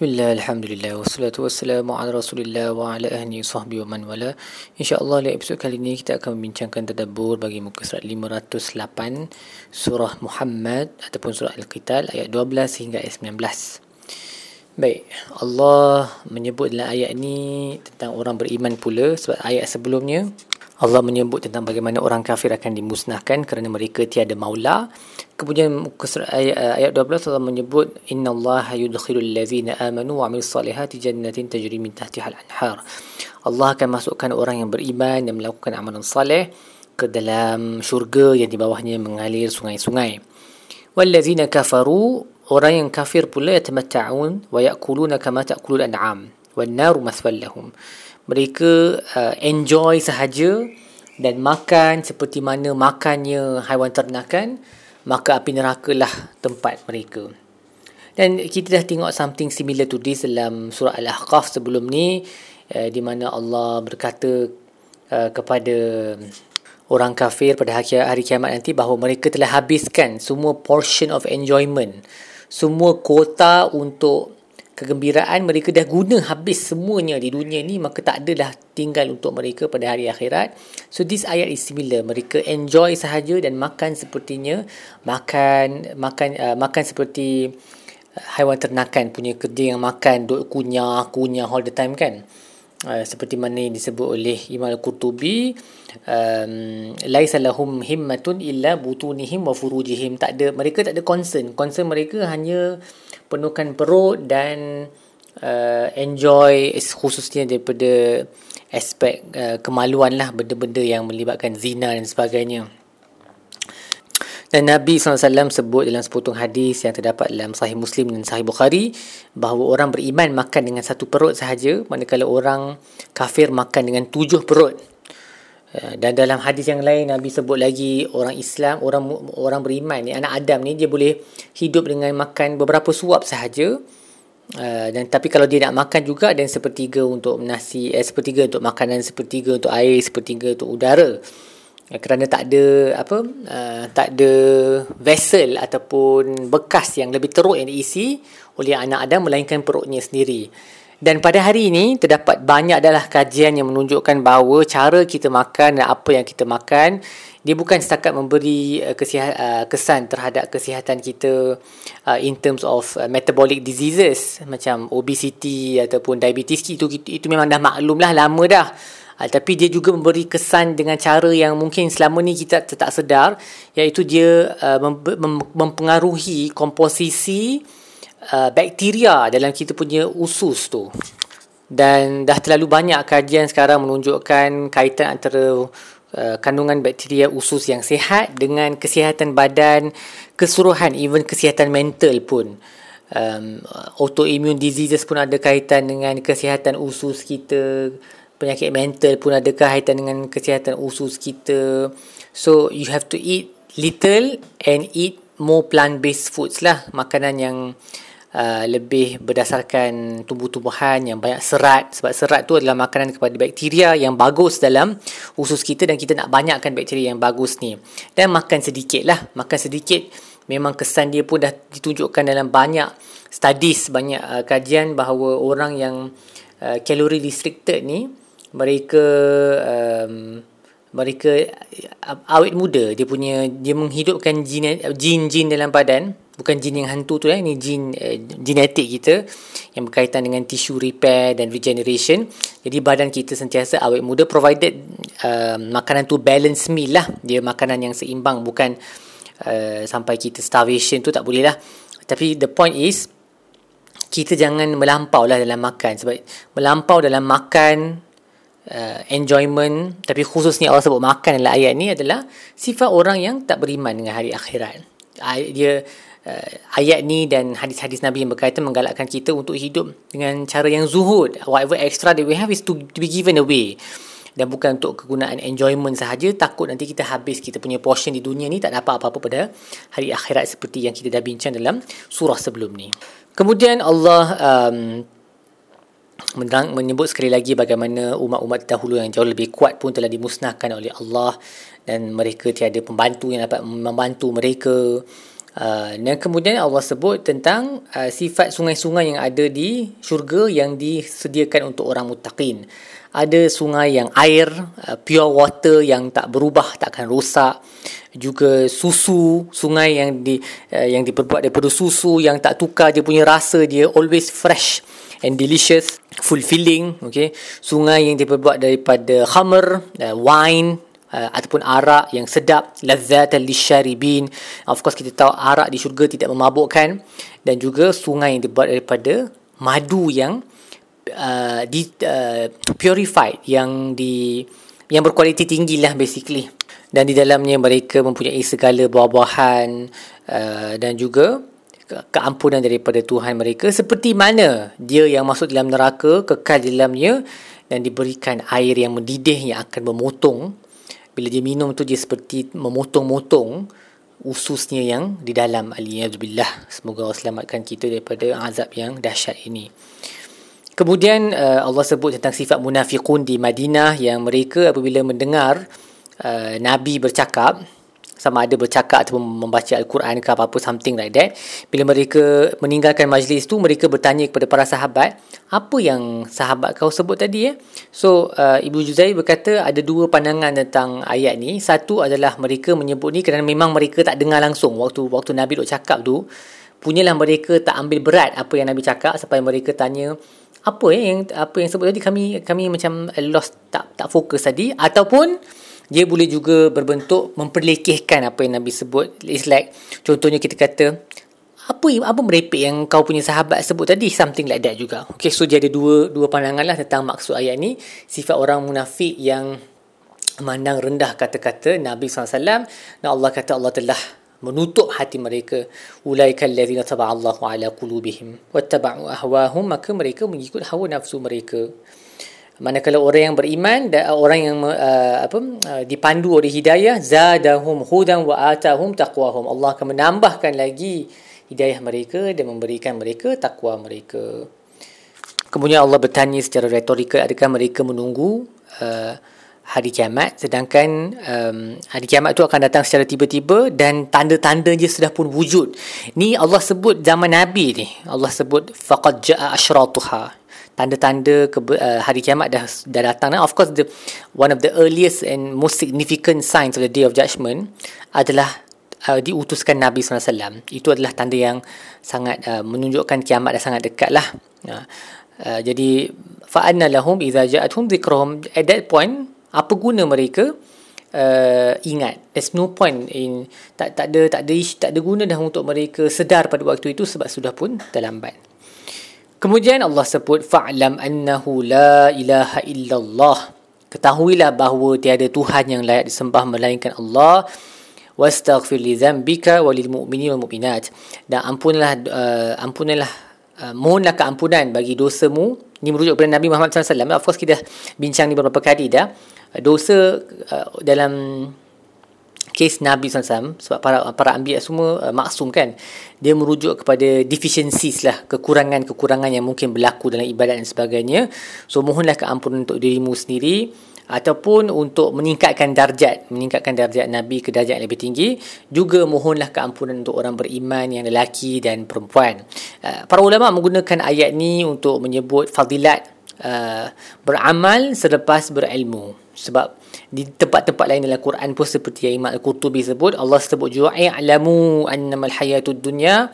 Bismillah, Alhamdulillah, wassalatu wassalamu ala rasulillah wa ala ahli sahbihi wa man wala. InsyaAllah dalam episod kali ini kita akan membincangkan tadabur bagi muka surat 508 Surah Muhammad ataupun surah Al-Qital ayat 12 hingga ayat 19 Baik, Allah menyebut dalam ayat ini tentang orang beriman pula sebab ayat sebelumnya Allah menyebut tentang bagaimana orang kafir akan dimusnahkan kerana mereka tiada maula. Kemudian ayat, ayat 12 Allah menyebut Inna Allah yudkhilul lazina amanu wa amil salihati jannatin tajri min tahtiha al-anhar. Allah akan masukkan orang yang beriman dan melakukan amalan saleh ke dalam syurga yang di bawahnya mengalir sungai-sungai. Wallazina kafaru orang yang kafir pula yatamatta'un wa ya'kuluna kama ta'kulul an'am wan naru maswal lahum mereka uh, enjoy sahaja dan makan seperti mana makannya haiwan ternakan maka api neraka lah tempat mereka. Dan kita dah tengok something similar to this dalam surah Al-Ahqaf sebelum ni uh, di mana Allah berkata uh, kepada orang kafir pada hari kiamat nanti bahawa mereka telah habiskan semua portion of enjoyment semua kota untuk kegembiraan mereka dah guna habis semuanya di dunia ni maka tak adalah tinggal untuk mereka pada hari akhirat. So this ayat is similar. Mereka enjoy sahaja dan makan sepertinya makan makan uh, makan seperti uh, haiwan ternakan punya kerja yang makan duk kunyah kunyah all the time kan? Uh, seperti mana yang disebut oleh Imam Al-Qurtubi um, laisa lahum himmatun illa butunihim wa furujihim. Tak ada mereka tak ada concern. Concern mereka hanya penuhkan perut dan uh, enjoy khususnya daripada aspek uh, kemaluan lah benda-benda yang melibatkan zina dan sebagainya dan Nabi SAW sebut dalam sepotong hadis yang terdapat dalam Sahih Muslim dan Sahih Bukhari bahawa orang beriman makan dengan satu perut sahaja manakala orang kafir makan dengan tujuh perut. Eh, dan dalam hadis yang lain Nabi sebut lagi orang Islam, orang orang beriman ni anak Adam ni dia boleh hidup dengan makan beberapa suap sahaja. Uh, dan tapi kalau dia nak makan juga dan sepertiga untuk nasi eh, sepertiga untuk makanan sepertiga untuk air sepertiga untuk udara uh, kerana tak ada apa uh, tak ada vessel ataupun bekas yang lebih teruk yang diisi oleh anak Adam melainkan perutnya sendiri dan pada hari ini terdapat banyak adalah kajian yang menunjukkan bahawa cara kita makan dan apa yang kita makan dia bukan setakat memberi kesihat, uh, kesan terhadap kesihatan kita uh, in terms of metabolic diseases macam obesity ataupun diabetes itu, itu memang dah maklum lah lama dah. Uh, tapi dia juga memberi kesan dengan cara yang mungkin selama ni kita tak sedar iaitu dia uh, mem- mem- mempengaruhi komposisi Uh, bakteria dalam kita punya usus tu. Dan dah terlalu banyak kajian sekarang menunjukkan kaitan antara uh, kandungan bakteria usus yang sihat dengan kesihatan badan keseluruhan, even kesihatan mental pun. Um, autoimmune diseases pun ada kaitan dengan kesihatan usus kita. Penyakit mental pun ada kaitan dengan kesihatan usus kita. So, you have to eat little and eat more plant-based foods lah. Makanan yang uh, lebih berdasarkan tumbuh-tumbuhan yang banyak serat. Sebab serat tu adalah makanan kepada bakteria yang bagus dalam usus kita dan kita nak banyakkan bakteria yang bagus ni. Dan makan sedikit lah makan sedikit memang kesan dia pun dah ditunjukkan dalam banyak studies banyak uh, kajian bahawa orang yang uh, calorie restricted ni mereka um, mereka awet muda dia punya dia menghidupkan jin-jin dalam badan. Bukan jin yang hantu tu eh. Ni jin uh, genetik kita yang berkaitan dengan tissue repair dan regeneration. Jadi badan kita sentiasa awet muda provided uh, makanan tu balance meal lah. Dia makanan yang seimbang bukan uh, sampai kita starvation tu tak boleh lah. Tapi the point is kita jangan melampau lah dalam makan. Sebab melampau dalam makan uh, enjoyment tapi khususnya Allah sebut makan dalam ayat ni adalah sifat orang yang tak beriman dengan hari akhirat dia uh, ayat ni dan hadis-hadis Nabi yang berkaitan menggalakkan kita untuk hidup dengan cara yang zuhud. Whatever extra that we have is to, to be given away. Dan bukan untuk kegunaan enjoyment sahaja. Takut nanti kita habis kita punya portion di dunia ni tak dapat apa-apa pada hari akhirat seperti yang kita dah bincang dalam surah sebelum ni. Kemudian Allah um, menyebut sekali lagi bagaimana umat-umat dahulu yang jauh lebih kuat pun telah dimusnahkan oleh Allah dan mereka tiada pembantu yang dapat membantu mereka Uh, dan kemudian Allah sebut tentang uh, sifat sungai-sungai yang ada di syurga yang disediakan untuk orang muttaqin. Ada sungai yang air, uh, pure water yang tak berubah, tak akan rosak. Juga susu, sungai yang di uh, yang diperbuat daripada susu yang tak tukar dia punya rasa dia always fresh and delicious, fulfilling, okay. Sungai yang diperbuat daripada khamr, uh, wine, uh, ataupun arak yang sedap lazzatan lisyaribin of course kita tahu arak di syurga tidak memabukkan. Dan juga sungai yang dibuat daripada madu yang uh, di uh, purified yang di yang berkualiti tinggi lah basically. Dan di dalamnya mereka mempunyai segala buah-buahan uh, dan juga keampunan daripada Tuhan mereka. Seperti mana dia yang masuk dalam neraka kekal di dalamnya dan diberikan air yang mendidih yang akan memotong. Bila dia minum tu dia seperti memotong-motong ususnya yang di dalam. Aliyahzubillah semoga Allah selamatkan kita daripada azab yang dahsyat ini. Kemudian uh, Allah sebut tentang sifat munafiqun di Madinah yang mereka apabila mendengar uh, nabi bercakap sama ada bercakap atau membaca Al-Quran ke apa-apa something like that bila mereka meninggalkan majlis tu mereka bertanya kepada para sahabat apa yang sahabat kau sebut tadi ya? So uh, Ibu Juzai berkata ada dua pandangan tentang ayat ni. Satu adalah mereka menyebut ni kerana memang mereka tak dengar langsung waktu waktu Nabi duk cakap tu. Punyalah mereka tak ambil berat apa yang Nabi cakap sampai mereka tanya apa ya yang apa yang sebut tadi? Kami kami macam lost tak tak fokus tadi. Ataupun dia boleh juga berbentuk memperlekehkan apa yang Nabi sebut. It's like contohnya kita kata apa apa merepek yang kau punya sahabat sebut tadi something like that juga. Okay so dia ada dua dua pandangan lah tentang maksud ayat ni. Sifat orang munafik yang memandang rendah kata-kata Nabi SAW dan Allah kata Allah telah menutup hati mereka ulaika allazina taba'allahu ala qulubihim wattaba'u ahwahum maka mereka mengikut hawa nafsu mereka manakala orang yang beriman dan orang yang uh, apa uh, dipandu oleh hidayah zadahum hudan wa atahum taqwahum. Allah akan menambahkan lagi hidayah mereka dan memberikan mereka takwa mereka. Kemudian Allah bertanya secara retorika adakah mereka menunggu uh, hari kiamat? Sedangkan um, hari kiamat itu akan datang secara tiba-tiba dan tanda-tanda dia sudah pun wujud. Ni Allah sebut zaman nabi ni. Allah sebut faqad jaa asyratuha tanda-tanda ke, uh, hari kiamat dah dah datang. Of course the one of the earliest and most significant signs of the day of judgment adalah uh, diutuskan Nabi SAW itu adalah tanda yang sangat uh, menunjukkan kiamat dah sangat dekat lah. Uh, uh, jadi fa'anna lahum idza ja'atuhum dhikrahum. At that point apa guna mereka? Uh, ingat there's no point in tak tak ada tak ada tak ada guna dah untuk mereka sedar pada waktu itu sebab sudah pun terlambat Kemudian Allah sebut fa'lam annahu la ilaha illallah. Ketahuilah bahawa tiada Tuhan yang layak disembah melainkan Allah. Wastaghfir li dhanbika walil mu'minin wal mu'minat. Dan ampunlah uh, ampunlah uh, mohonlah keampunan bagi dosamu. Ini merujuk kepada Nabi Muhammad SAW. Of course kita bincang ni beberapa kali dah. Dosa uh, dalam kes Nabi SAW sebab para para ambil semua uh, maksum kan dia merujuk kepada deficiencies lah kekurangan-kekurangan yang mungkin berlaku dalam ibadat dan sebagainya. So mohonlah keampunan untuk dirimu sendiri ataupun untuk meningkatkan darjat meningkatkan darjat Nabi ke darjat yang lebih tinggi. Juga mohonlah keampunan untuk orang beriman yang lelaki dan perempuan. Uh, para ulama menggunakan ayat ni untuk menyebut fadilat uh, beramal selepas berilmu. Sebab di tempat-tempat lain dalam Quran pun seperti yang Imam Al-Qurtubi sebut Allah sebut juga i'lamu annamal hayatud dunya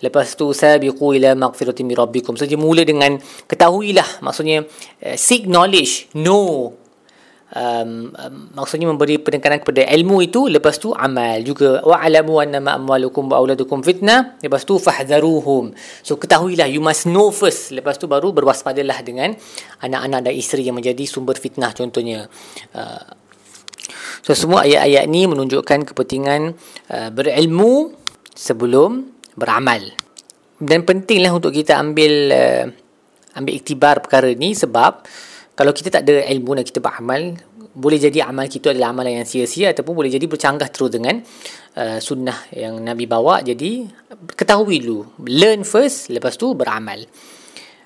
lepas tu sabiqu ila maghfirati rabbikum. So dia mula dengan ketahuilah maksudnya uh, seek knowledge know um, um, maksudnya memberi penekanan kepada ilmu itu lepas tu amal. Juga wa alamu annama amwalukum wa auladukum fitnah. Lepas tu fahdharuhum so ketahuilah you must know first. Lepas tu baru berwaspadalah dengan anak-anak dan isteri yang menjadi sumber fitnah contohnya. Uh, so semua ayat-ayat ni menunjukkan kepentingan uh, berilmu sebelum beramal. Dan pentinglah untuk kita ambil uh, ambil iktibar perkara ni sebab kalau kita tak ada ilmu dan kita beramal boleh jadi amal kita adalah amalan yang sia-sia ataupun boleh jadi bercanggah terus dengan uh, sunnah yang Nabi bawa. Jadi ketahui dulu. Learn first lepas tu beramal.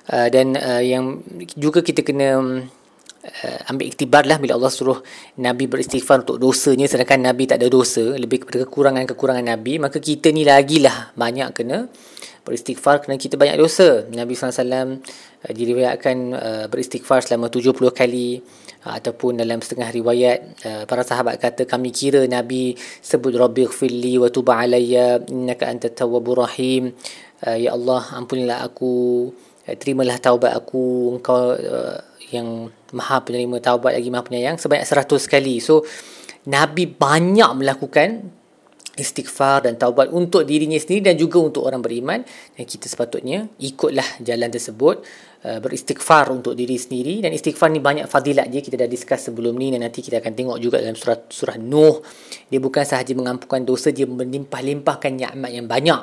Uh, dan uh, yang juga kita kena uh, ambil iktibar lah bila Allah suruh Nabi beristighfar untuk dosanya. Sedangkan Nabi tak ada dosa lebih kepada kekurangan-kekurangan Nabi maka kita ni lagi lah banyak kena beristighfar kerana kita banyak dosa Nabi SAW uh, diriwayatkan uh, beristighfar selama 70 kali uh, ataupun dalam setengah riwayat uh, para sahabat kata kami kira Nabi sebut Rabbi gfirli wa tuba alayya innaka anta tawwabur rahim uh, ya Allah ampunilah aku terimalah taubat aku engkau uh, yang maha penerima taubat lagi maha penyayang sebanyak seratus kali. So Nabi banyak melakukan istighfar dan taubat untuk dirinya sendiri dan juga untuk orang beriman dan kita sepatutnya ikutlah jalan tersebut uh, beristighfar untuk diri sendiri. Dan istighfar ni banyak fadilat je kita dah discuss sebelum ni dan nanti kita akan tengok juga dalam surah surah Nuh. Dia bukan sahaja mengampunkan dosa dia melimpah-limpahkan nikmat yang banyak.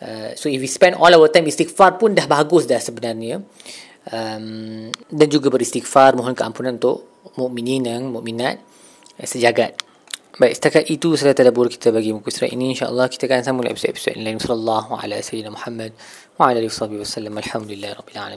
Uh, so if we spend all our time istighfar pun dah bagus dah sebenarnya. Um, dan juga beristighfar mohon keampunan untuk mukminin dan mukminat eh, sejagat. Baik, setakat itu saya tadabur kita bagi muka surat ini. InsyaAllah kita akan sambung episod-episod lain. Sallallahu ala sayyidina Muhammad wa ala alihi wa sallam. Alhamdulillah rabbil alamin.